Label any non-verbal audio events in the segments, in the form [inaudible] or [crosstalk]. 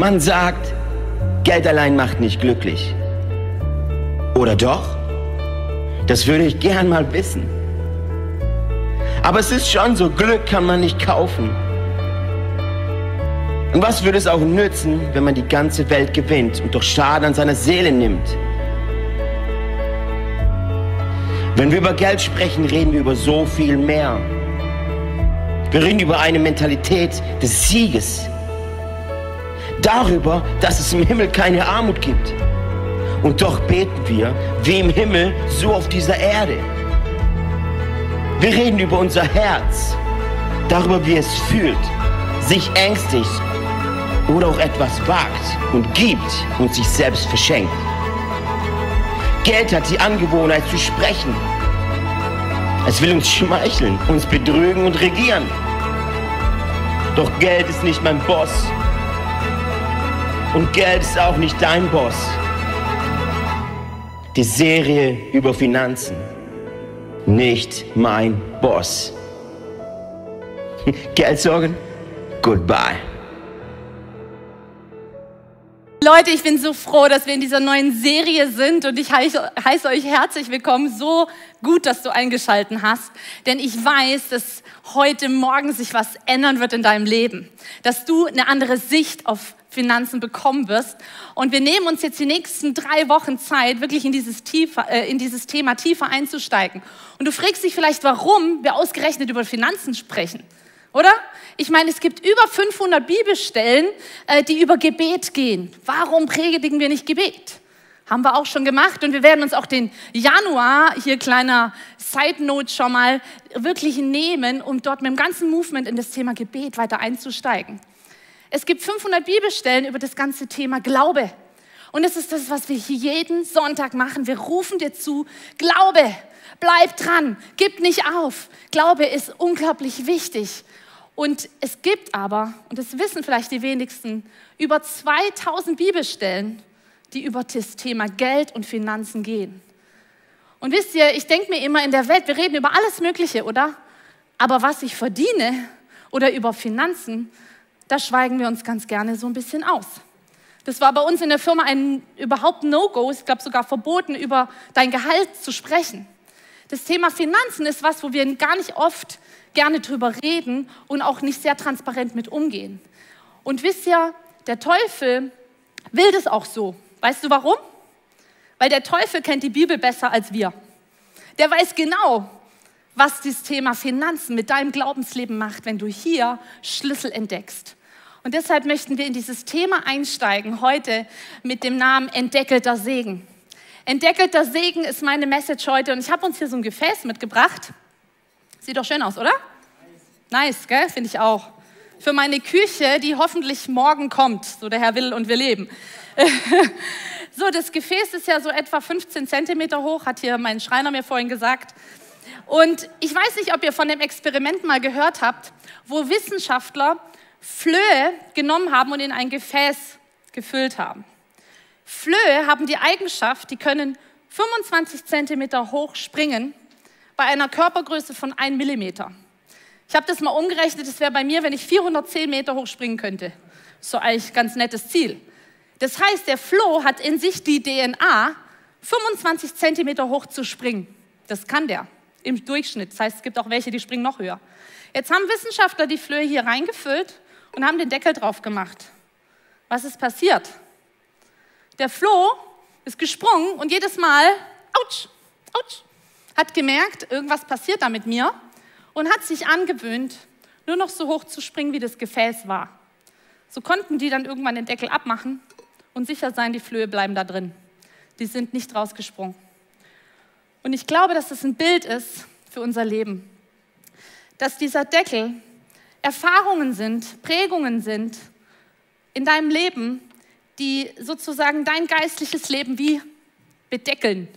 Man sagt, Geld allein macht nicht glücklich. Oder doch? Das würde ich gern mal wissen. Aber es ist schon so, Glück kann man nicht kaufen. Und was würde es auch nützen, wenn man die ganze Welt gewinnt und doch Schaden an seiner Seele nimmt? Wenn wir über Geld sprechen, reden wir über so viel mehr. Wir reden über eine Mentalität des Sieges. Darüber, dass es im Himmel keine Armut gibt. Und doch beten wir, wie im Himmel, so auf dieser Erde. Wir reden über unser Herz, darüber, wie es fühlt, sich ängstigt oder auch etwas wagt und gibt und sich selbst verschenkt. Geld hat die Angewohnheit zu sprechen. Es will uns schmeicheln, uns betrügen und regieren. Doch Geld ist nicht mein Boss. Und Geld ist auch nicht dein Boss. Die Serie über Finanzen. Nicht mein Boss. [laughs] Geldsorgen? Goodbye. Leute, ich bin so froh, dass wir in dieser neuen Serie sind und ich heiße, euch herzlich willkommen. So gut, dass du eingeschalten hast, denn ich weiß, dass heute Morgen sich was ändern wird in deinem Leben, dass du eine andere Sicht auf Finanzen bekommen wirst. Und wir nehmen uns jetzt die nächsten drei Wochen Zeit, wirklich in dieses, tiefer, äh, in dieses Thema tiefer einzusteigen. Und du fragst dich vielleicht, warum wir ausgerechnet über Finanzen sprechen. Oder? Ich meine, es gibt über 500 Bibelstellen, äh, die über Gebet gehen. Warum predigen wir nicht Gebet? Haben wir auch schon gemacht und wir werden uns auch den Januar, hier kleiner Side Note schon mal, wirklich nehmen, um dort mit dem ganzen Movement in das Thema Gebet weiter einzusteigen. Es gibt 500 Bibelstellen über das ganze Thema Glaube. Und es ist das, was wir hier jeden Sonntag machen. Wir rufen dir zu, Glaube, bleib dran, gib nicht auf. Glaube ist unglaublich wichtig. Und es gibt aber, und das wissen vielleicht die wenigsten, über 2000 Bibelstellen, die über das Thema Geld und Finanzen gehen. Und wisst ihr, ich denke mir immer in der Welt, wir reden über alles Mögliche, oder? Aber was ich verdiene oder über Finanzen, da schweigen wir uns ganz gerne so ein bisschen aus. Das war bei uns in der Firma ein überhaupt No-Go, ich glaube sogar verboten, über dein Gehalt zu sprechen. Das Thema Finanzen ist was, wo wir gar nicht oft gerne drüber reden und auch nicht sehr transparent mit umgehen. Und wisst ihr, der Teufel will das auch so. Weißt du warum? Weil der Teufel kennt die Bibel besser als wir. Der weiß genau, was das Thema Finanzen mit deinem Glaubensleben macht, wenn du hier Schlüssel entdeckst. Und deshalb möchten wir in dieses Thema einsteigen, heute mit dem Namen Entdeckelter Segen. Entdeckelter Segen ist meine Message heute und ich habe uns hier so ein Gefäß mitgebracht. Sieht doch schön aus, oder? Nice, gell? Finde ich auch. Für meine Küche, die hoffentlich morgen kommt, so der Herr will und wir leben. [laughs] so, das Gefäß ist ja so etwa 15 Zentimeter hoch, hat hier mein Schreiner mir vorhin gesagt. Und ich weiß nicht, ob ihr von dem Experiment mal gehört habt, wo Wissenschaftler Flöhe genommen haben und in ein Gefäß gefüllt haben. Flöhe haben die Eigenschaft, die können 25 Zentimeter hoch springen bei einer Körpergröße von 1 Millimeter. Ich habe das mal umgerechnet, das wäre bei mir, wenn ich 410 Meter hoch springen könnte. So eigentlich ganz nettes Ziel. Das heißt, der Floh hat in sich die DNA, 25 Zentimeter hoch zu springen. Das kann der im Durchschnitt. Das heißt, es gibt auch welche, die springen noch höher. Jetzt haben Wissenschaftler die Flöhe hier reingefüllt und haben den Deckel drauf gemacht. Was ist passiert? Der Floh ist gesprungen und jedes Mal, ouch, ouch, hat gemerkt, irgendwas passiert da mit mir und hat sich angewöhnt, nur noch so hoch zu springen, wie das Gefäß war. So konnten die dann irgendwann den Deckel abmachen und sicher sein, die Flöhe bleiben da drin. Die sind nicht rausgesprungen. Und ich glaube, dass das ein Bild ist für unser Leben. Dass dieser Deckel Erfahrungen sind, Prägungen sind in deinem Leben, die sozusagen dein geistliches Leben wie bedeckeln,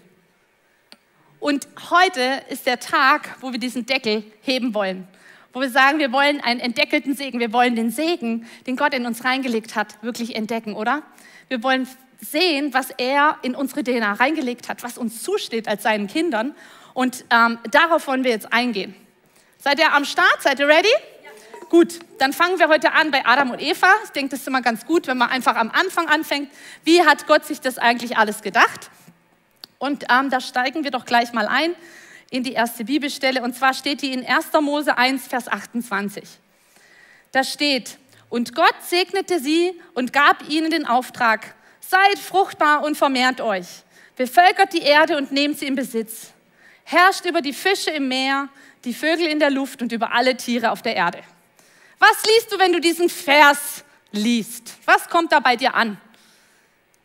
und heute ist der Tag, wo wir diesen Deckel heben wollen. Wo wir sagen, wir wollen einen entdeckelten Segen. Wir wollen den Segen, den Gott in uns reingelegt hat, wirklich entdecken, oder? Wir wollen sehen, was er in unsere DNA reingelegt hat, was uns zusteht als seinen Kindern. Und ähm, darauf wollen wir jetzt eingehen. Seid ihr am Start? Seid ihr ready? Ja. Gut, dann fangen wir heute an bei Adam und Eva. Ich denke, das ist immer ganz gut, wenn man einfach am Anfang anfängt. Wie hat Gott sich das eigentlich alles gedacht? Und ähm, da steigen wir doch gleich mal ein in die erste Bibelstelle. Und zwar steht die in 1. Mose 1, Vers 28. Da steht, und Gott segnete sie und gab ihnen den Auftrag, seid fruchtbar und vermehrt euch, bevölkert die Erde und nehmt sie in Besitz, herrscht über die Fische im Meer, die Vögel in der Luft und über alle Tiere auf der Erde. Was liest du, wenn du diesen Vers liest? Was kommt da bei dir an?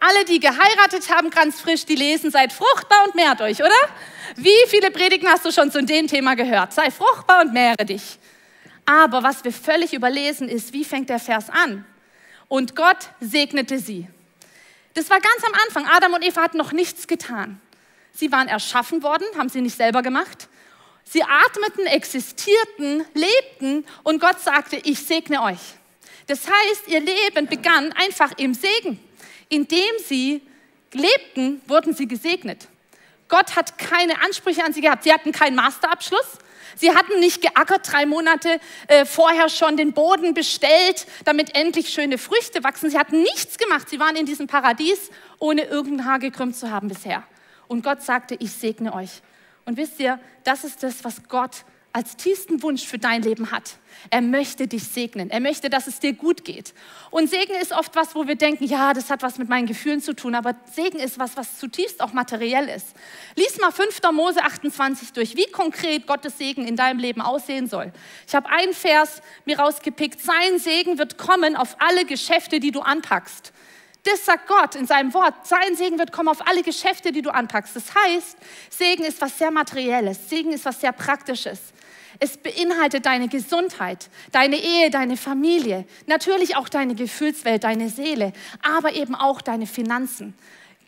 Alle, die geheiratet haben, ganz frisch, die lesen, seid fruchtbar und mehrt euch, oder? Wie viele Predigen hast du schon zu dem Thema gehört? Sei fruchtbar und mehre dich. Aber was wir völlig überlesen ist, wie fängt der Vers an? Und Gott segnete sie. Das war ganz am Anfang. Adam und Eva hatten noch nichts getan. Sie waren erschaffen worden, haben sie nicht selber gemacht. Sie atmeten, existierten, lebten und Gott sagte, ich segne euch. Das heißt, ihr Leben begann einfach im Segen. Indem sie lebten, wurden sie gesegnet. Gott hat keine Ansprüche an sie gehabt. Sie hatten keinen Masterabschluss. Sie hatten nicht geackert, drei Monate äh, vorher schon den Boden bestellt, damit endlich schöne Früchte wachsen. Sie hatten nichts gemacht. Sie waren in diesem Paradies, ohne irgendein Haar gekrümmt zu haben bisher. Und Gott sagte, ich segne euch. Und wisst ihr, das ist das, was Gott als tiefsten Wunsch für dein Leben hat. Er möchte dich segnen. Er möchte, dass es dir gut geht. Und Segen ist oft was, wo wir denken, ja, das hat was mit meinen Gefühlen zu tun. Aber Segen ist was, was zutiefst auch materiell ist. Lies mal 5. Mose 28 durch, wie konkret Gottes Segen in deinem Leben aussehen soll. Ich habe einen Vers mir rausgepickt. Sein Segen wird kommen auf alle Geschäfte, die du anpackst. Das sagt Gott in seinem Wort. Sein Segen wird kommen auf alle Geschäfte, die du anpackst. Das heißt, Segen ist was sehr Materielles. Segen ist was sehr Praktisches. Es beinhaltet deine Gesundheit, deine Ehe, deine Familie, natürlich auch deine Gefühlswelt, deine Seele, aber eben auch deine Finanzen.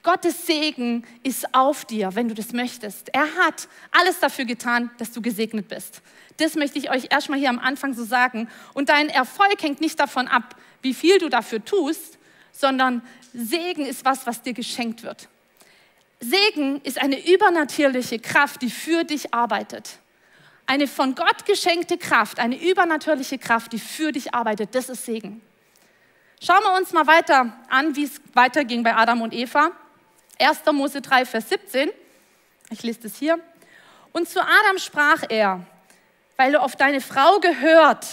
Gottes Segen ist auf dir, wenn du das möchtest. Er hat alles dafür getan, dass du gesegnet bist. Das möchte ich euch erstmal hier am Anfang so sagen. Und dein Erfolg hängt nicht davon ab, wie viel du dafür tust, sondern Segen ist was, was dir geschenkt wird. Segen ist eine übernatürliche Kraft, die für dich arbeitet. Eine von Gott geschenkte Kraft, eine übernatürliche Kraft, die für dich arbeitet. Das ist Segen. Schauen wir uns mal weiter an, wie es weiterging bei Adam und Eva. 1. Mose 3, Vers 17. Ich lese das hier. Und zu Adam sprach er, weil du auf deine Frau gehört,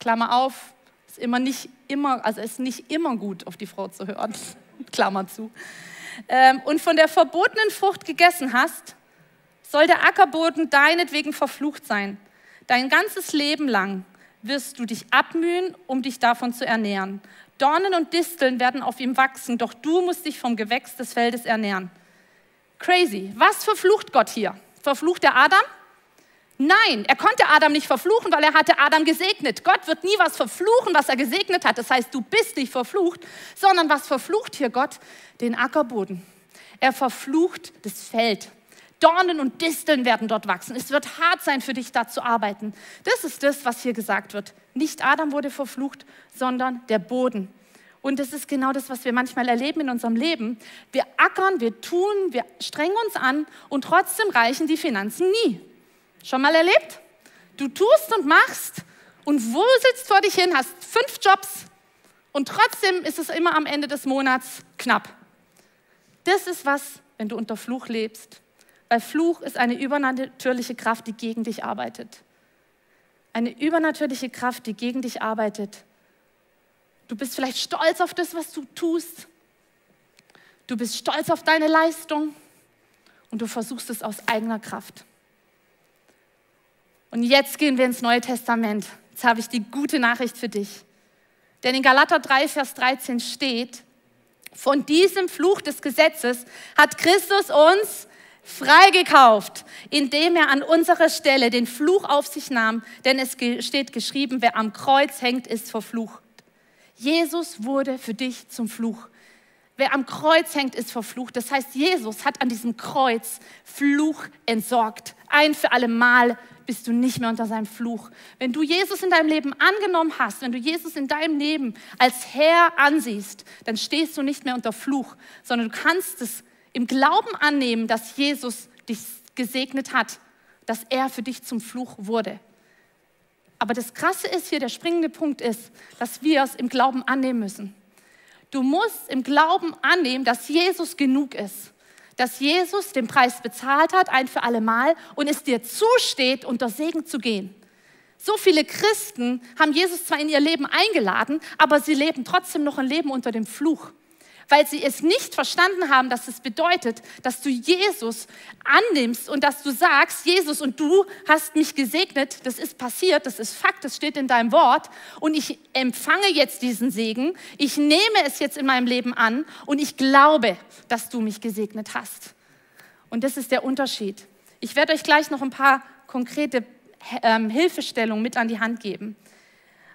Klammer auf, ist immer nicht immer, also ist nicht immer gut, auf die Frau zu hören. [laughs] Klammer zu. Ähm, und von der verbotenen Frucht gegessen hast, soll der Ackerboden deinetwegen verflucht sein. Dein ganzes Leben lang wirst du dich abmühen, um dich davon zu ernähren. Dornen und Disteln werden auf ihm wachsen, doch du musst dich vom Gewächs des Feldes ernähren. Crazy. Was verflucht Gott hier? Verflucht er Adam? Nein, er konnte Adam nicht verfluchen, weil er hatte Adam gesegnet. Gott wird nie was verfluchen, was er gesegnet hat. Das heißt, du bist nicht verflucht, sondern was verflucht hier Gott? Den Ackerboden. Er verflucht das Feld. Dornen und Disteln werden dort wachsen. Es wird hart sein für dich, da zu arbeiten. Das ist das, was hier gesagt wird. Nicht Adam wurde verflucht, sondern der Boden. Und das ist genau das, was wir manchmal erleben in unserem Leben. Wir ackern, wir tun, wir strengen uns an und trotzdem reichen die Finanzen nie. Schon mal erlebt? Du tust und machst und wo sitzt vor dich hin, hast fünf Jobs und trotzdem ist es immer am Ende des Monats knapp. Das ist was, wenn du unter Fluch lebst. Weil Fluch ist eine übernatürliche Kraft, die gegen dich arbeitet. Eine übernatürliche Kraft, die gegen dich arbeitet. Du bist vielleicht stolz auf das, was du tust. Du bist stolz auf deine Leistung und du versuchst es aus eigener Kraft. Und jetzt gehen wir ins Neue Testament. Jetzt habe ich die gute Nachricht für dich. Denn in Galater 3, Vers 13 steht, von diesem Fluch des Gesetzes hat Christus uns freigekauft, indem er an unserer Stelle den Fluch auf sich nahm, denn es steht geschrieben, wer am Kreuz hängt, ist verflucht. Jesus wurde für dich zum Fluch. Wer am Kreuz hängt, ist verflucht. Das heißt, Jesus hat an diesem Kreuz Fluch entsorgt. Ein für alle Mal bist du nicht mehr unter seinem Fluch. Wenn du Jesus in deinem Leben angenommen hast, wenn du Jesus in deinem Leben als Herr ansiehst, dann stehst du nicht mehr unter Fluch, sondern du kannst es im Glauben annehmen, dass Jesus dich gesegnet hat, dass er für dich zum Fluch wurde. Aber das Krasse ist hier, der springende Punkt ist, dass wir es im Glauben annehmen müssen. Du musst im Glauben annehmen, dass Jesus genug ist. Dass Jesus den Preis bezahlt hat, ein für alle Mal, und es dir zusteht, unter Segen zu gehen. So viele Christen haben Jesus zwar in ihr Leben eingeladen, aber sie leben trotzdem noch ein Leben unter dem Fluch weil sie es nicht verstanden haben, dass es bedeutet, dass du Jesus annimmst und dass du sagst, Jesus und du hast mich gesegnet, das ist passiert, das ist Fakt, das steht in deinem Wort und ich empfange jetzt diesen Segen, ich nehme es jetzt in meinem Leben an und ich glaube, dass du mich gesegnet hast. Und das ist der Unterschied. Ich werde euch gleich noch ein paar konkrete ähm, Hilfestellungen mit an die Hand geben.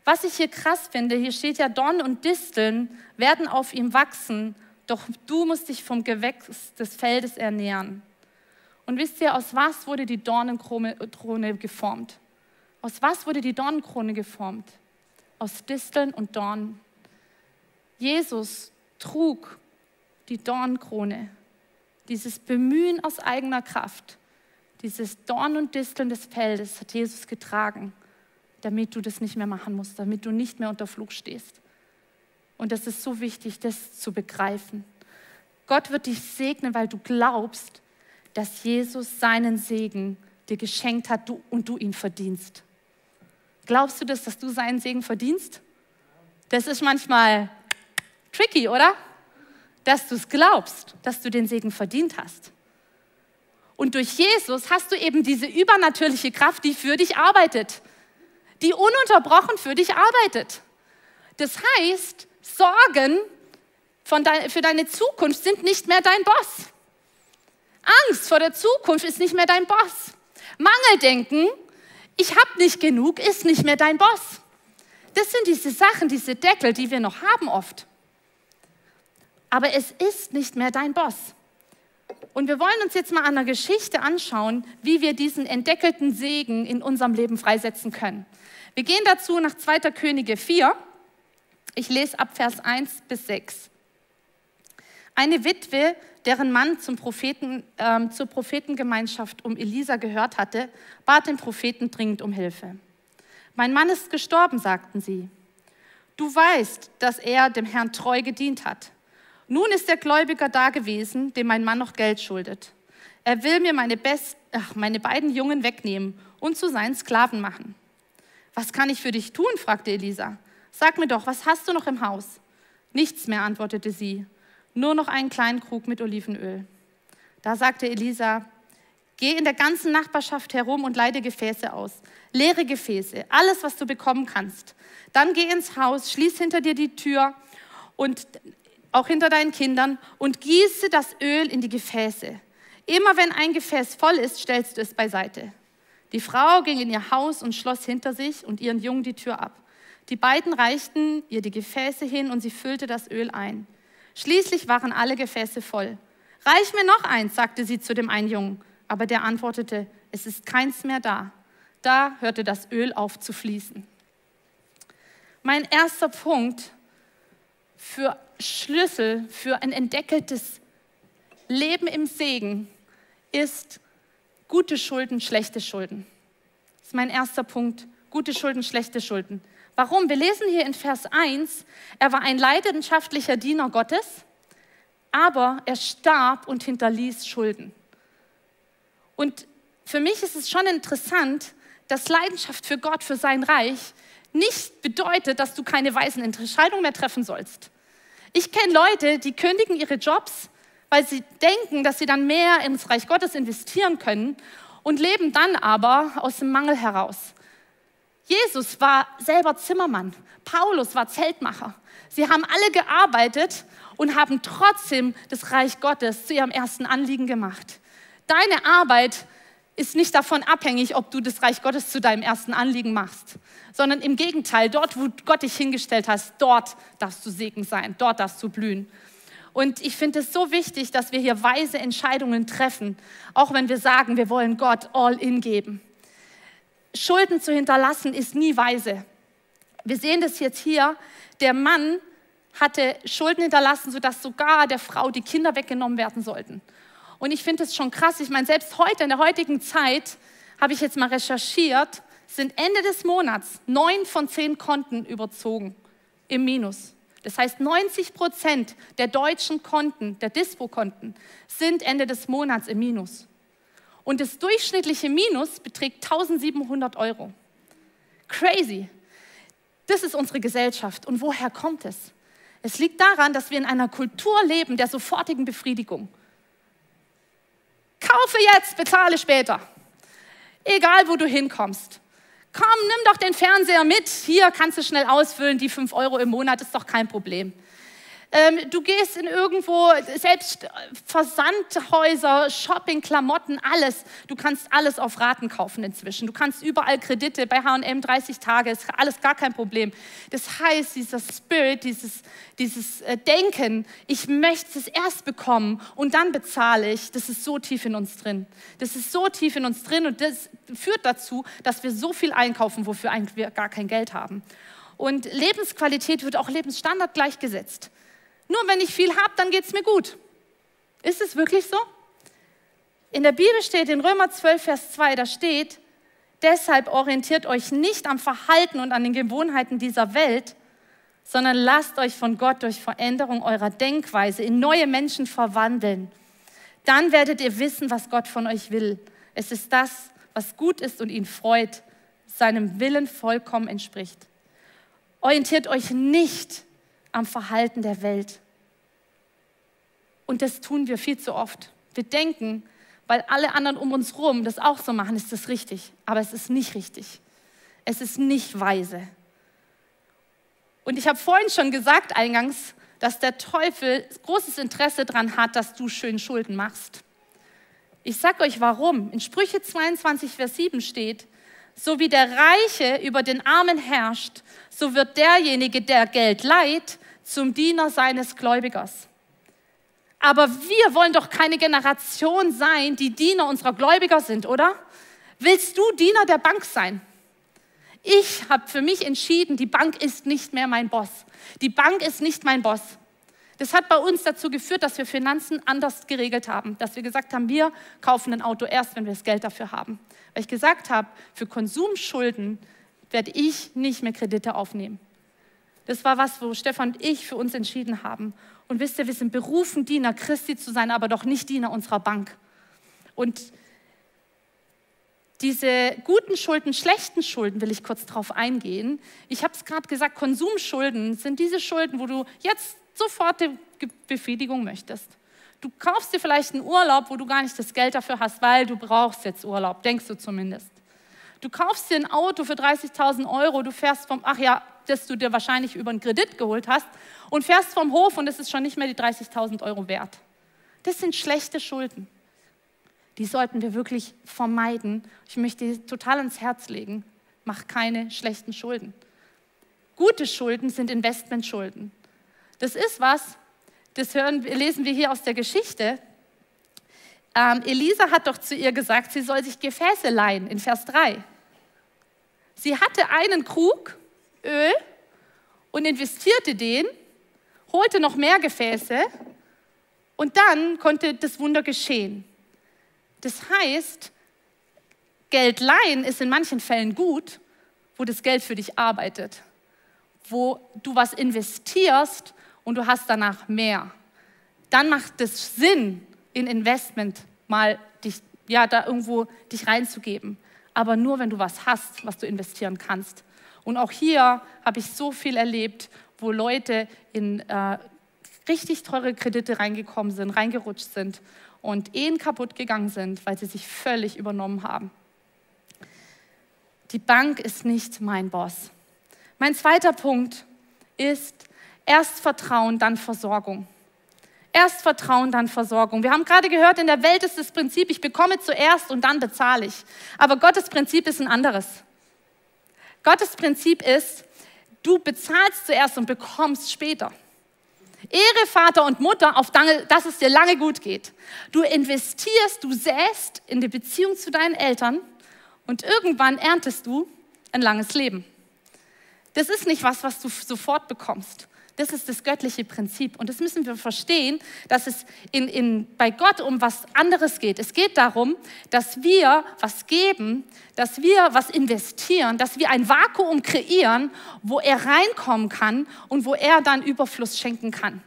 Was ich hier krass finde, hier steht ja, Dorn und Disteln werden auf ihm wachsen, doch du musst dich vom Gewächs des Feldes ernähren. Und wisst ihr, aus was wurde die Dornenkrone geformt? Aus was wurde die Dornenkrone geformt? Aus Disteln und Dornen. Jesus trug die Dornenkrone, dieses Bemühen aus eigener Kraft, dieses Dorn und Disteln des Feldes hat Jesus getragen damit du das nicht mehr machen musst, damit du nicht mehr unter Flug stehst. Und das ist so wichtig, das zu begreifen. Gott wird dich segnen, weil du glaubst, dass Jesus seinen Segen dir geschenkt hat und du ihn verdienst. Glaubst du das, dass du seinen Segen verdienst? Das ist manchmal tricky, oder? Dass du es glaubst, dass du den Segen verdient hast. Und durch Jesus hast du eben diese übernatürliche Kraft, die für dich arbeitet die ununterbrochen für dich arbeitet. Das heißt, Sorgen de für deine Zukunft sind nicht mehr dein Boss. Angst vor der Zukunft ist nicht mehr dein Boss. Mangeldenken, ich habe nicht genug, ist nicht mehr dein Boss. Das sind diese Sachen, diese Deckel, die wir noch haben oft. Aber es ist nicht mehr dein Boss. Und wir wollen uns jetzt mal an einer Geschichte anschauen, wie wir diesen entdeckelten Segen in unserem Leben freisetzen können. Wir gehen dazu nach 2. Könige 4. Ich lese ab Vers 1 bis 6. Eine Witwe, deren Mann zum Propheten, äh, zur Prophetengemeinschaft um Elisa gehört hatte, bat den Propheten dringend um Hilfe. Mein Mann ist gestorben, sagten sie. Du weißt, dass er dem Herrn treu gedient hat. Nun ist der Gläubiger da gewesen, dem mein Mann noch Geld schuldet. Er will mir meine, best, ach, meine beiden Jungen wegnehmen und zu seinen Sklaven machen. Was kann ich für dich tun? fragte Elisa. Sag mir doch, was hast du noch im Haus? Nichts mehr, antwortete sie. Nur noch einen kleinen Krug mit Olivenöl. Da sagte Elisa, geh in der ganzen Nachbarschaft herum und leide Gefäße aus. Leere Gefäße, alles, was du bekommen kannst. Dann geh ins Haus, schließ hinter dir die Tür und auch hinter deinen Kindern und gieße das Öl in die Gefäße. Immer wenn ein Gefäß voll ist, stellst du es beiseite. Die Frau ging in ihr Haus und schloss hinter sich und ihren Jungen die Tür ab. Die beiden reichten ihr die Gefäße hin und sie füllte das Öl ein. Schließlich waren alle Gefäße voll. Reich mir noch eins, sagte sie zu dem einen Jungen. Aber der antwortete, es ist keins mehr da. Da hörte das Öl auf zu fließen. Mein erster Punkt für Schlüssel für ein entdeckeltes Leben im Segen ist Gute Schulden, schlechte Schulden. Das ist mein erster Punkt. Gute Schulden, schlechte Schulden. Warum? Wir lesen hier in Vers 1, er war ein leidenschaftlicher Diener Gottes, aber er starb und hinterließ Schulden. Und für mich ist es schon interessant, dass Leidenschaft für Gott, für sein Reich, nicht bedeutet, dass du keine weisen Entscheidungen mehr treffen sollst. Ich kenne Leute, die kündigen ihre Jobs, weil sie denken, dass sie dann mehr ins Reich Gottes investieren können und leben dann aber aus dem Mangel heraus. Jesus war selber Zimmermann, Paulus war Zeltmacher. Sie haben alle gearbeitet und haben trotzdem das Reich Gottes zu ihrem ersten Anliegen gemacht. Deine Arbeit ist nicht davon abhängig, ob du das Reich Gottes zu deinem ersten Anliegen machst, sondern im Gegenteil, dort, wo Gott dich hingestellt hat, dort darfst du Segen sein, dort darfst du blühen. Und ich finde es so wichtig, dass wir hier weise Entscheidungen treffen, auch wenn wir sagen, wir wollen Gott all in geben. Schulden zu hinterlassen ist nie weise. Wir sehen das jetzt hier. Der Mann hatte Schulden hinterlassen, sodass sogar der Frau die Kinder weggenommen werden sollten. Und ich finde es schon krass. Ich meine, selbst heute, in der heutigen Zeit, habe ich jetzt mal recherchiert, sind Ende des Monats neun von zehn Konten überzogen im Minus. Das heißt, 90 Prozent der deutschen Konten, der Dispo-Konten, sind Ende des Monats im Minus. Und das durchschnittliche Minus beträgt 1700 Euro. Crazy. Das ist unsere Gesellschaft. Und woher kommt es? Es liegt daran, dass wir in einer Kultur leben der sofortigen Befriedigung. Kaufe jetzt, bezahle später. Egal, wo du hinkommst. Komm, nimm doch den Fernseher mit. Hier kannst du schnell ausfüllen. Die 5 Euro im Monat ist doch kein Problem. Ähm, du gehst in irgendwo, selbst Versandhäuser, Shopping, Klamotten, alles. Du kannst alles auf Raten kaufen inzwischen. Du kannst überall Kredite, bei H&M 30 Tage, ist alles gar kein Problem. Das heißt, dieser Spirit, dieses, dieses äh, Denken, ich möchte es erst bekommen und dann bezahle ich, das ist so tief in uns drin. Das ist so tief in uns drin und das führt dazu, dass wir so viel einkaufen, wofür wir gar kein Geld haben. Und Lebensqualität wird auch Lebensstandard gleichgesetzt. Nur wenn ich viel habe, dann geht es mir gut. Ist es wirklich so? In der Bibel steht in Römer 12, Vers 2, da steht, deshalb orientiert euch nicht am Verhalten und an den Gewohnheiten dieser Welt, sondern lasst euch von Gott durch Veränderung eurer Denkweise in neue Menschen verwandeln. Dann werdet ihr wissen, was Gott von euch will. Es ist das, was gut ist und ihn freut, seinem Willen vollkommen entspricht. Orientiert euch nicht am Verhalten der Welt. Und das tun wir viel zu oft. Wir denken, weil alle anderen um uns herum das auch so machen, ist das richtig. Aber es ist nicht richtig. Es ist nicht weise. Und ich habe vorhin schon gesagt, eingangs, dass der Teufel großes Interesse daran hat, dass du schön Schulden machst. Ich sage euch warum. In Sprüche 22, Vers 7 steht, so wie der Reiche über den Armen herrscht, so wird derjenige, der Geld leiht, zum Diener seines Gläubigers. Aber wir wollen doch keine Generation sein, die Diener unserer Gläubiger sind, oder? Willst du Diener der Bank sein? Ich habe für mich entschieden, die Bank ist nicht mehr mein Boss. Die Bank ist nicht mein Boss. Das hat bei uns dazu geführt, dass wir Finanzen anders geregelt haben, dass wir gesagt haben, wir kaufen ein Auto erst, wenn wir das Geld dafür haben. Weil ich gesagt habe, für Konsumschulden werde ich nicht mehr Kredite aufnehmen. Das war was, wo Stefan und ich für uns entschieden haben. Und wisst ihr, wir sind berufen, Diener Christi zu sein, aber doch nicht Diener unserer Bank. Und diese guten Schulden, schlechten Schulden will ich kurz drauf eingehen. Ich habe es gerade gesagt, Konsumschulden sind diese Schulden, wo du jetzt sofort die Befriedigung möchtest. Du kaufst dir vielleicht einen Urlaub, wo du gar nicht das Geld dafür hast, weil du brauchst jetzt Urlaub, denkst du zumindest. Du kaufst dir ein Auto für 30.000 Euro, du fährst vom, ach ja, das du dir wahrscheinlich über einen Kredit geholt hast und fährst vom Hof und es ist schon nicht mehr die 30.000 Euro wert. Das sind schlechte Schulden. Die sollten wir wirklich vermeiden. Ich möchte dir total ans Herz legen. Mach keine schlechten Schulden. Gute Schulden sind Investmentschulden. Das ist was, das hören, lesen wir hier aus der Geschichte. Ähm, Elisa hat doch zu ihr gesagt, sie soll sich Gefäße leihen in Vers 3. Sie hatte einen Krug Öl und investierte den, holte noch mehr Gefäße und dann konnte das Wunder geschehen. Das heißt, Geld leihen ist in manchen Fällen gut, wo das Geld für dich arbeitet, wo du was investierst und du hast danach mehr. Dann macht es Sinn, in Investment mal dich, ja, da irgendwo dich reinzugeben. Aber nur, wenn du was hast, was du investieren kannst. Und auch hier habe ich so viel erlebt, wo Leute in äh, richtig teure Kredite reingekommen sind, reingerutscht sind und Ehen kaputt gegangen sind, weil sie sich völlig übernommen haben. Die Bank ist nicht mein Boss. Mein zweiter Punkt ist erst Vertrauen, dann Versorgung. Erst Vertrauen, dann Versorgung. Wir haben gerade gehört, in der Welt ist das Prinzip, ich bekomme zuerst und dann bezahle ich. Aber Gottes Prinzip ist ein anderes. Gottes Prinzip ist, du bezahlst zuerst und bekommst später. Ehre Vater und Mutter, auf dass es dir lange gut geht. Du investierst, du säst in die Beziehung zu deinen Eltern und irgendwann erntest du ein langes Leben. Das ist nicht was, was du sofort bekommst. Das ist das göttliche Prinzip. Und das müssen wir verstehen, dass es in, in, bei Gott um was anderes geht. Es geht darum, dass wir was geben, dass wir was investieren, dass wir ein Vakuum kreieren, wo er reinkommen kann und wo er dann Überfluss schenken kann.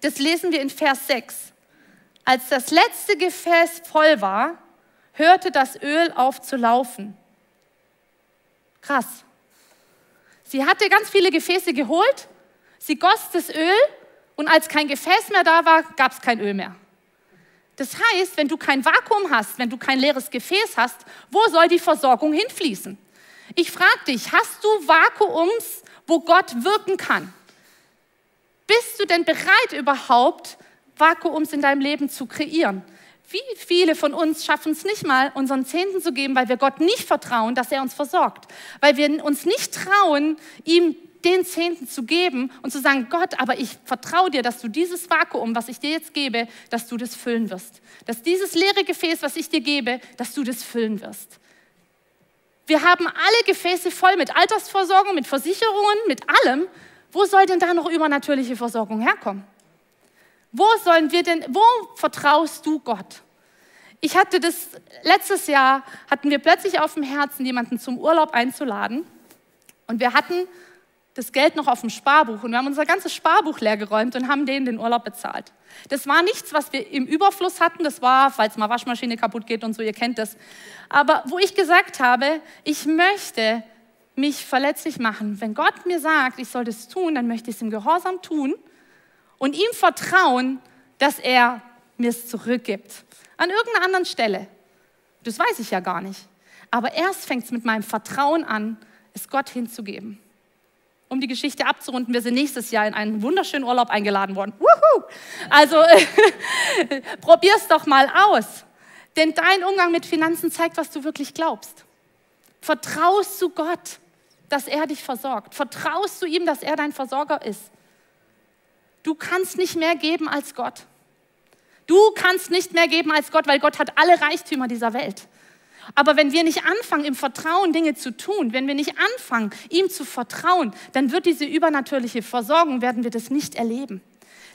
Das lesen wir in Vers 6. Als das letzte Gefäß voll war, hörte das Öl auf zu laufen. Krass. Sie hatte ganz viele Gefäße geholt Sie goss das Öl und als kein Gefäß mehr da war, gab es kein Öl mehr. Das heißt, wenn du kein Vakuum hast, wenn du kein leeres Gefäß hast, wo soll die Versorgung hinfließen? Ich frage dich, hast du Vakuums, wo Gott wirken kann? Bist du denn bereit überhaupt, Vakuums in deinem Leben zu kreieren? Wie viele von uns schaffen es nicht mal, unseren Zehnten zu geben, weil wir Gott nicht vertrauen, dass er uns versorgt? Weil wir uns nicht trauen, ihm den Zehnten zu geben und zu sagen, Gott, aber ich vertraue dir, dass du dieses Vakuum, was ich dir jetzt gebe, dass du das füllen wirst. Dass dieses leere Gefäß, was ich dir gebe, dass du das füllen wirst. Wir haben alle Gefäße voll mit Altersversorgung, mit Versicherungen, mit allem. Wo soll denn da noch übernatürliche Versorgung herkommen? Wo sollen wir denn, wo vertraust du Gott? Ich hatte das, letztes Jahr hatten wir plötzlich auf dem Herzen, jemanden zum Urlaub einzuladen. Und wir hatten das Geld noch auf dem Sparbuch und wir haben unser ganzes Sparbuch leergeräumt und haben denen den Urlaub bezahlt. Das war nichts, was wir im Überfluss hatten, das war, falls mal Waschmaschine kaputt geht und so, ihr kennt das. Aber wo ich gesagt habe, ich möchte mich verletzlich machen. Wenn Gott mir sagt, ich soll das tun, dann möchte ich es im Gehorsam tun und ihm vertrauen, dass er mir es zurückgibt. An irgendeiner anderen Stelle. Das weiß ich ja gar nicht. Aber erst fängt es mit meinem Vertrauen an, es Gott hinzugeben um die Geschichte abzurunden, wir sind nächstes Jahr in einen wunderschönen Urlaub eingeladen worden. Wuhu! Also [laughs] probier's doch mal aus. Denn dein Umgang mit Finanzen zeigt, was du wirklich glaubst. Vertraust du Gott, dass er dich versorgt? Vertraust du ihm, dass er dein Versorger ist? Du kannst nicht mehr geben als Gott. Du kannst nicht mehr geben als Gott, weil Gott hat alle Reichtümer dieser Welt. Aber wenn wir nicht anfangen, im Vertrauen Dinge zu tun, wenn wir nicht anfangen, ihm zu vertrauen, dann wird diese übernatürliche Versorgung, werden wir das nicht erleben.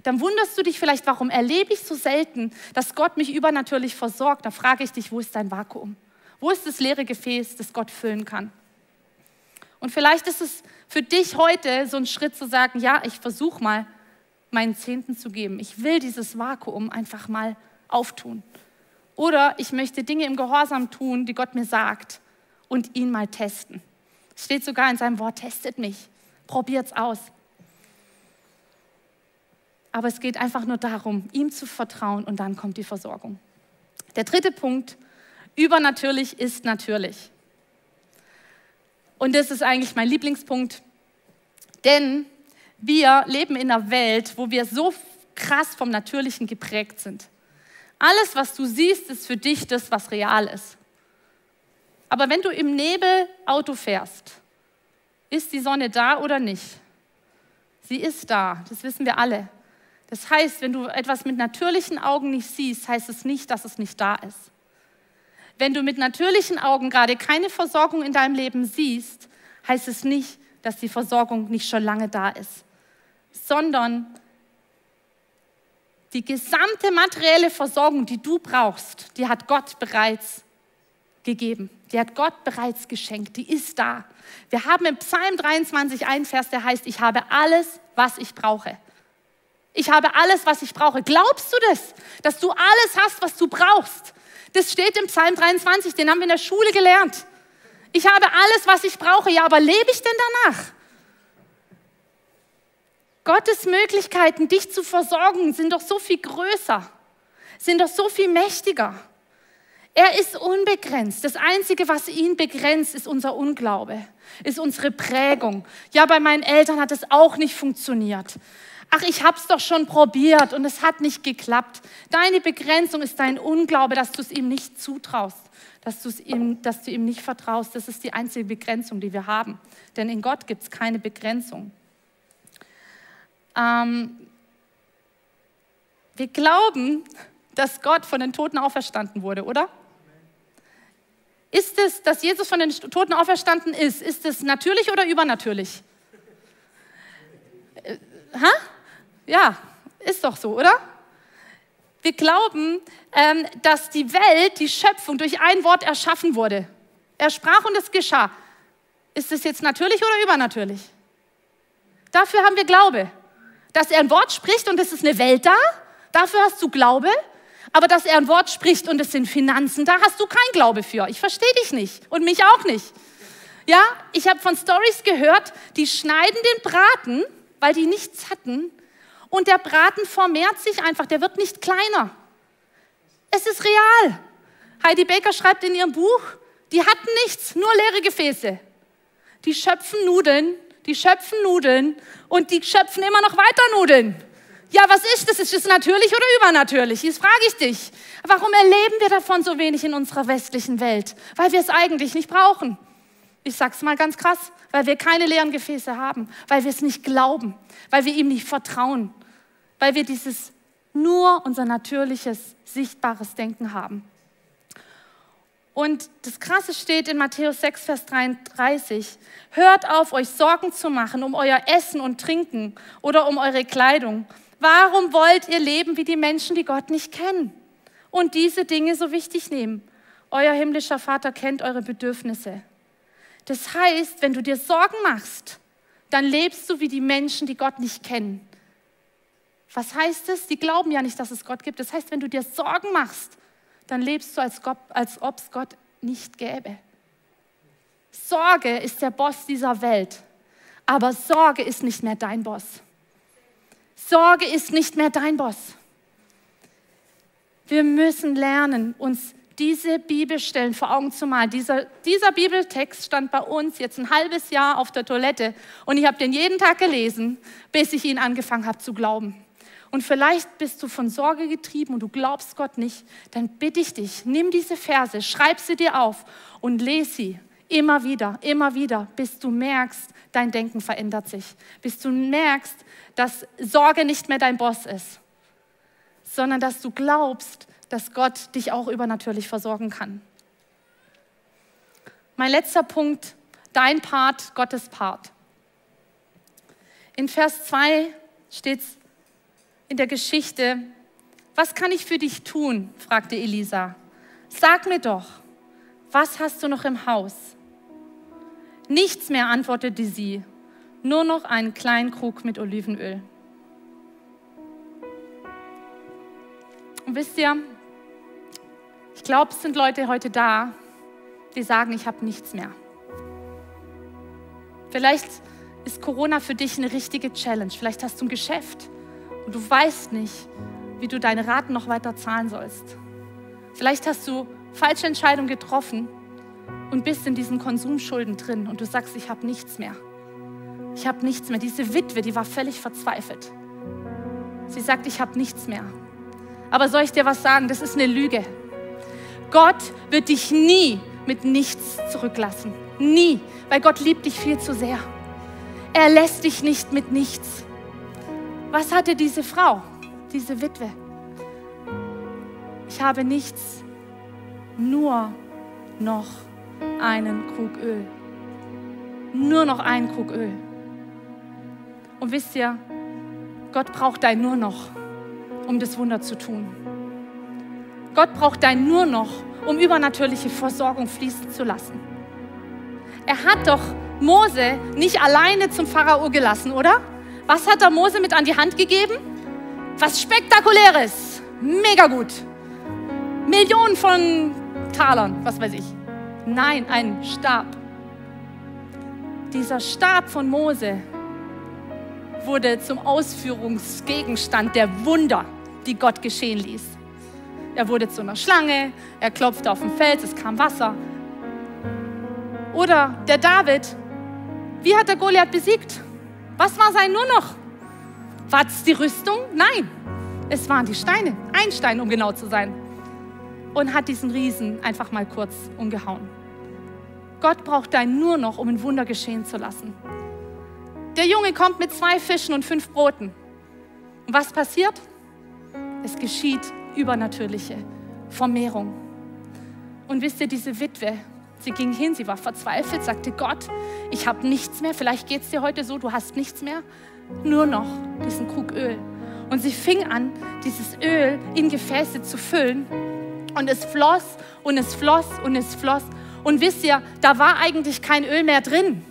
Dann wunderst du dich vielleicht, warum erlebe ich so selten, dass Gott mich übernatürlich versorgt. Da frage ich dich, wo ist dein Vakuum? Wo ist das leere Gefäß, das Gott füllen kann? Und vielleicht ist es für dich heute so ein Schritt zu sagen, ja, ich versuche mal, meinen Zehnten zu geben. Ich will dieses Vakuum einfach mal auftun. Oder ich möchte Dinge im Gehorsam tun, die Gott mir sagt und ihn mal testen. Es steht sogar in seinem Wort, testet mich, probiert's aus. Aber es geht einfach nur darum, ihm zu vertrauen und dann kommt die Versorgung. Der dritte Punkt, übernatürlich ist natürlich. Und das ist eigentlich mein Lieblingspunkt, denn wir leben in einer Welt, wo wir so krass vom Natürlichen geprägt sind. Alles, was du siehst, ist für dich das, was real ist. Aber wenn du im Nebel Auto fährst, ist die Sonne da oder nicht? Sie ist da, das wissen wir alle. Das heißt, wenn du etwas mit natürlichen Augen nicht siehst, heißt es nicht, dass es nicht da ist. Wenn du mit natürlichen Augen gerade keine Versorgung in deinem Leben siehst, heißt es nicht, dass die Versorgung nicht schon lange da ist, sondern die gesamte materielle Versorgung, die du brauchst, die hat Gott bereits gegeben. Die hat Gott bereits geschenkt. Die ist da. Wir haben im Psalm 23 einen Vers, der heißt, ich habe alles, was ich brauche. Ich habe alles, was ich brauche. Glaubst du das, dass du alles hast, was du brauchst? Das steht im Psalm 23, den haben wir in der Schule gelernt. Ich habe alles, was ich brauche. Ja, aber lebe ich denn danach? Gottes Möglichkeiten, dich zu versorgen, sind doch so viel größer, sind doch so viel mächtiger. Er ist unbegrenzt. Das Einzige, was ihn begrenzt, ist unser Unglaube, ist unsere Prägung. Ja, bei meinen Eltern hat es auch nicht funktioniert. Ach, ich habe es doch schon probiert und es hat nicht geklappt. Deine Begrenzung ist dein Unglaube, dass du es ihm nicht zutraust, dass, ihm, dass du ihm nicht vertraust. Das ist die einzige Begrenzung, die wir haben. Denn in Gott gibt es keine Begrenzung. Ähm, wir glauben, dass Gott von den Toten auferstanden wurde, oder? Ist es, dass Jesus von den Toten auferstanden ist, ist es natürlich oder übernatürlich? Äh, ha? Ja, ist doch so, oder? Wir glauben, ähm, dass die Welt, die Schöpfung durch ein Wort erschaffen wurde. Er sprach und es geschah. Ist es jetzt natürlich oder übernatürlich? Dafür haben wir Glaube. Dass er ein Wort spricht und es ist eine Welt da, dafür hast du Glaube. Aber dass er ein Wort spricht und es sind Finanzen, da hast du keinen Glaube für. Ich verstehe dich nicht und mich auch nicht. Ja, ich habe von Stories gehört, die schneiden den Braten, weil die nichts hatten, und der Braten vermehrt sich einfach, der wird nicht kleiner. Es ist real. Heidi Baker schreibt in ihrem Buch, die hatten nichts, nur leere Gefäße. Die schöpfen Nudeln, die schöpfen Nudeln und die schöpfen immer noch weiter Nudeln. Ja, was ist das? Ist es natürlich oder übernatürlich? Jetzt frage ich dich. Warum erleben wir davon so wenig in unserer westlichen Welt? Weil wir es eigentlich nicht brauchen. Ich sag's mal ganz krass, weil wir keine leeren Gefäße haben, weil wir es nicht glauben, weil wir ihm nicht vertrauen, weil wir dieses nur unser natürliches, sichtbares Denken haben. Und das Krasse steht in Matthäus 6, Vers 33. Hört auf, euch Sorgen zu machen um euer Essen und Trinken oder um eure Kleidung. Warum wollt ihr leben wie die Menschen, die Gott nicht kennen und diese Dinge so wichtig nehmen? Euer himmlischer Vater kennt eure Bedürfnisse. Das heißt, wenn du dir Sorgen machst, dann lebst du wie die Menschen, die Gott nicht kennen. Was heißt es? Die glauben ja nicht, dass es Gott gibt. Das heißt, wenn du dir Sorgen machst, dann lebst du, als, als ob es Gott nicht gäbe. Sorge ist der Boss dieser Welt, aber Sorge ist nicht mehr dein Boss. Sorge ist nicht mehr dein Boss. Wir müssen lernen, uns diese Bibelstellen vor Augen zu malen. Dieser, dieser Bibeltext stand bei uns jetzt ein halbes Jahr auf der Toilette und ich habe den jeden Tag gelesen, bis ich ihn angefangen habe zu glauben. Und vielleicht bist du von Sorge getrieben und du glaubst Gott nicht, dann bitte ich dich, nimm diese Verse, schreib sie dir auf und lese sie immer wieder, immer wieder, bis du merkst, dein Denken verändert sich, bis du merkst, dass Sorge nicht mehr dein Boss ist, sondern dass du glaubst, dass Gott dich auch übernatürlich versorgen kann. Mein letzter Punkt, dein Part, Gottes Part. In Vers 2 steht es, in der Geschichte, was kann ich für dich tun? fragte Elisa. Sag mir doch, was hast du noch im Haus? Nichts mehr, antwortete sie, nur noch einen kleinen Krug mit Olivenöl. Und wisst ihr, ich glaube, es sind Leute heute da, die sagen, ich habe nichts mehr. Vielleicht ist Corona für dich eine richtige Challenge. Vielleicht hast du ein Geschäft und du weißt nicht, wie du deine Raten noch weiter zahlen sollst. Vielleicht hast du falsche Entscheidungen getroffen und bist in diesen Konsumschulden drin und du sagst, ich habe nichts mehr. Ich habe nichts mehr. Diese Witwe, die war völlig verzweifelt. Sie sagt, ich habe nichts mehr. Aber soll ich dir was sagen? Das ist eine Lüge. Gott wird dich nie mit nichts zurücklassen. Nie, weil Gott liebt dich viel zu sehr. Er lässt dich nicht mit nichts. Was hatte diese Frau, diese Witwe? Ich habe nichts, nur noch einen Krug Öl. Nur noch einen Krug Öl. Und wisst ihr, Gott braucht dein nur noch, um das Wunder zu tun. Gott braucht dein nur noch, um übernatürliche Versorgung fließen zu lassen. Er hat doch Mose nicht alleine zum Pharao gelassen, oder? Was hat er Mose mit an die Hand gegeben? Was Spektakuläres. Mega gut. Millionen von Talern, was weiß ich. Nein, ein Stab. Dieser Stab von Mose wurde zum Ausführungsgegenstand der Wunder, die Gott geschehen ließ. Er wurde zu einer Schlange, er klopfte auf den Fels, es kam Wasser. Oder der David, wie hat er Goliath besiegt? Was war sein nur noch? War es die Rüstung? Nein, es waren die Steine. Ein Stein, um genau zu sein. Und hat diesen Riesen einfach mal kurz umgehauen. Gott braucht dein nur noch, um ein Wunder geschehen zu lassen. Der Junge kommt mit zwei Fischen und fünf Broten. Und was passiert? Es geschieht übernatürliche Vermehrung. Und wisst ihr, diese Witwe, Sie ging hin, sie war verzweifelt, sagte Gott, ich habe nichts mehr. Vielleicht geht es dir heute so, du hast nichts mehr. nur noch diesen Krug Öl. Und sie fing an, dieses Öl in Gefäße zu füllen. Und es floss und es floss und es floss. Und wisst ihr, da war eigentlich kein Öl mehr drin.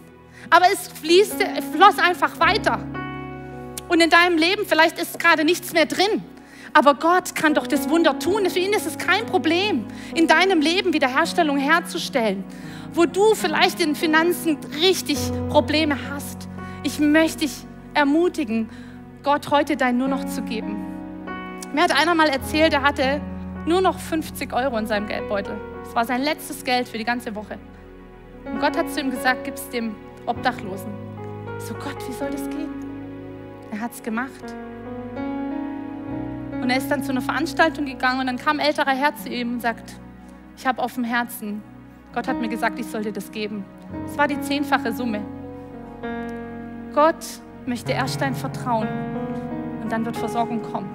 Aber es, fließte, floss einfach weiter. Und in deinem Leben vielleicht ist gerade nichts mehr drin. Aber Gott kann doch das Wunder tun. Für ihn ist es kein Problem, in deinem Leben Wiederherstellung herzustellen. Wo du vielleicht in Finanzen richtig Probleme hast. Ich möchte dich ermutigen, Gott heute dein nur noch zu geben. Mir hat einer mal erzählt, er hatte nur noch 50 Euro in seinem Geldbeutel. Das war sein letztes Geld für die ganze Woche. Und Gott hat zu ihm gesagt, gib es dem Obdachlosen. So, Gott, wie soll das gehen? Er hat es gemacht. Und er ist dann zu einer Veranstaltung gegangen und dann kam älterer Herr zu ihm und sagt, ich habe auf dem Herzen, Gott hat mir gesagt, ich soll dir das geben. Es war die zehnfache Summe. Gott möchte erst dein Vertrauen und dann wird Versorgung kommen.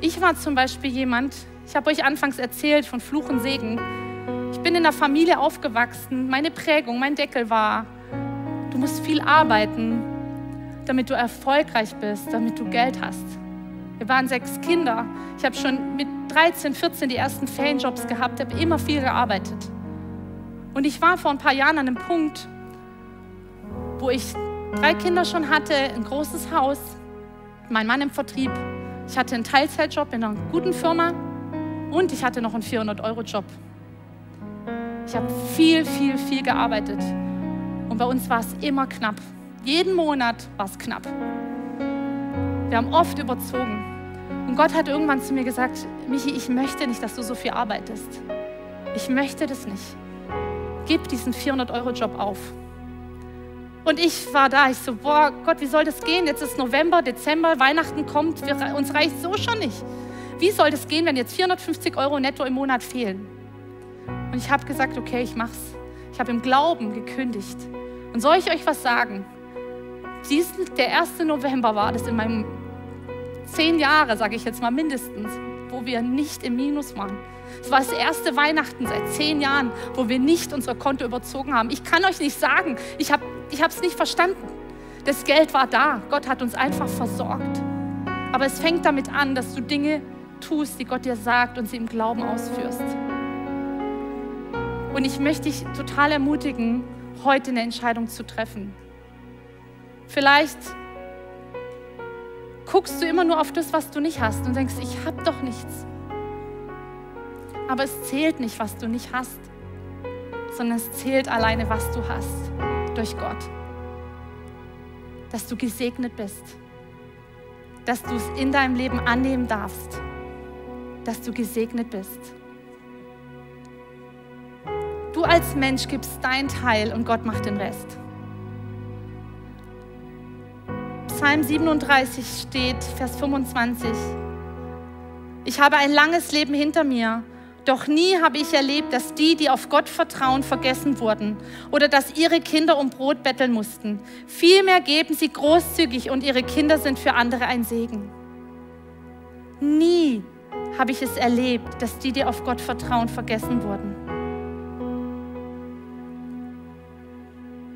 Ich war zum Beispiel jemand, ich habe euch anfangs erzählt von Fluch und Segen. Ich bin in einer Familie aufgewachsen. Meine Prägung, mein Deckel war, du musst viel arbeiten, damit du erfolgreich bist, damit du Geld hast. Wir waren sechs Kinder. Ich habe schon mit 13, 14 die ersten Ferienjobs gehabt, habe immer viel gearbeitet. Und ich war vor ein paar Jahren an einem Punkt, wo ich drei Kinder schon hatte, ein großes Haus, mein Mann im Vertrieb. Ich hatte einen Teilzeitjob in einer guten Firma und ich hatte noch einen 400-Euro-Job. Ich habe viel, viel, viel gearbeitet. Und bei uns war es immer knapp. Jeden Monat war es knapp. Wir haben oft überzogen. Und Gott hat irgendwann zu mir gesagt, Michi, ich möchte nicht, dass du so viel arbeitest. Ich möchte das nicht. Gib diesen 400-Euro-Job auf. Und ich war da, ich so, boah, Gott, wie soll das gehen? Jetzt ist November, Dezember, Weihnachten kommt, wir, uns reicht so schon nicht. Wie soll das gehen, wenn jetzt 450 Euro netto im Monat fehlen? Und ich habe gesagt, okay, ich mach's. Ich habe im Glauben gekündigt. Und soll ich euch was sagen? Diesen, der 1. November war das in meinem zehn Jahre, sage ich jetzt mal mindestens, wo wir nicht im Minus waren. Es war das erste Weihnachten seit zehn Jahren, wo wir nicht unser Konto überzogen haben. Ich kann euch nicht sagen, ich habe es nicht verstanden. Das Geld war da. Gott hat uns einfach versorgt. Aber es fängt damit an, dass du Dinge tust, die Gott dir sagt und sie im Glauben ausführst. Und ich möchte dich total ermutigen, heute eine Entscheidung zu treffen. Vielleicht guckst du immer nur auf das, was du nicht hast und denkst, ich habe doch nichts. Aber es zählt nicht, was du nicht hast, sondern es zählt alleine, was du hast durch Gott. Dass du gesegnet bist, dass du es in deinem Leben annehmen darfst, dass du gesegnet bist. Du als Mensch gibst dein Teil und Gott macht den Rest. Psalm 37 steht, Vers 25. Ich habe ein langes Leben hinter mir, doch nie habe ich erlebt, dass die, die auf Gott vertrauen, vergessen wurden oder dass ihre Kinder um Brot betteln mussten. Vielmehr geben sie großzügig und ihre Kinder sind für andere ein Segen. Nie habe ich es erlebt, dass die, die auf Gott vertrauen, vergessen wurden.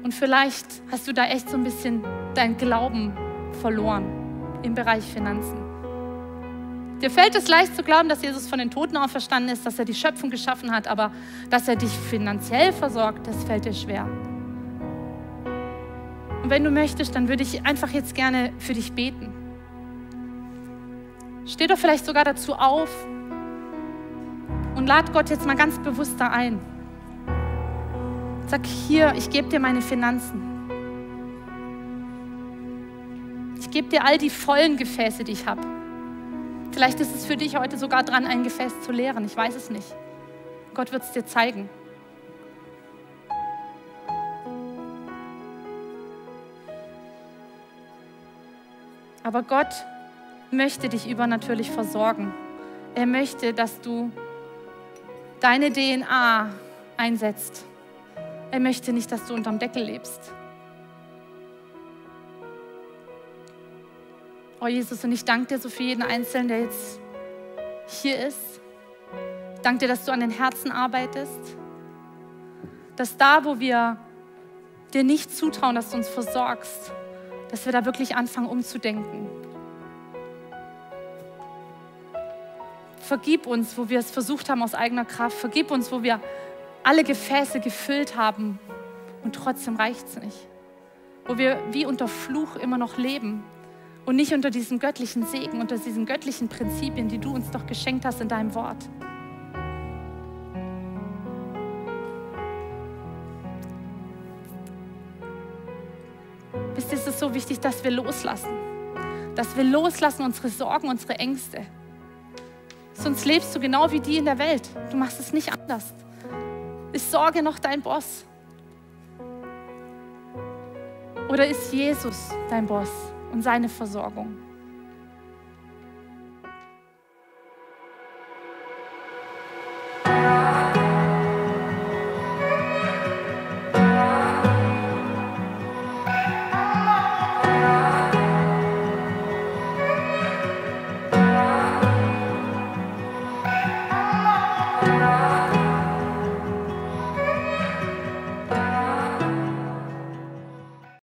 Und vielleicht hast du da echt so ein bisschen dein Glauben verloren im Bereich Finanzen. Dir fällt es leicht zu glauben, dass Jesus von den Toten auferstanden ist, dass er die Schöpfung geschaffen hat, aber dass er dich finanziell versorgt, das fällt dir schwer. Und wenn du möchtest, dann würde ich einfach jetzt gerne für dich beten. Steh doch vielleicht sogar dazu auf und lad Gott jetzt mal ganz bewusst da ein. Sag hier, ich gebe dir meine Finanzen. Gebe dir all die vollen Gefäße, die ich habe. Vielleicht ist es für dich heute sogar dran, ein Gefäß zu leeren. Ich weiß es nicht. Gott wird es dir zeigen. Aber Gott möchte dich übernatürlich versorgen. Er möchte, dass du deine DNA einsetzt. Er möchte nicht, dass du unterm Deckel lebst. Oh Jesus, und ich danke dir so für jeden Einzelnen, der jetzt hier ist. Danke dir, dass du an den Herzen arbeitest. Dass da, wo wir dir nicht zutrauen, dass du uns versorgst, dass wir da wirklich anfangen umzudenken. Vergib uns, wo wir es versucht haben aus eigener Kraft. Vergib uns, wo wir alle Gefäße gefüllt haben und trotzdem reicht es nicht. Wo wir wie unter Fluch immer noch leben und nicht unter diesem göttlichen Segen, unter diesen göttlichen Prinzipien, die du uns doch geschenkt hast in deinem Wort. Wisst ihr, es ist so wichtig, dass wir loslassen. Dass wir loslassen unsere Sorgen, unsere Ängste. Sonst lebst du genau wie die in der Welt. Du machst es nicht anders. Ist Sorge noch dein Boss? Oder ist Jesus dein Boss und seine Versorgung?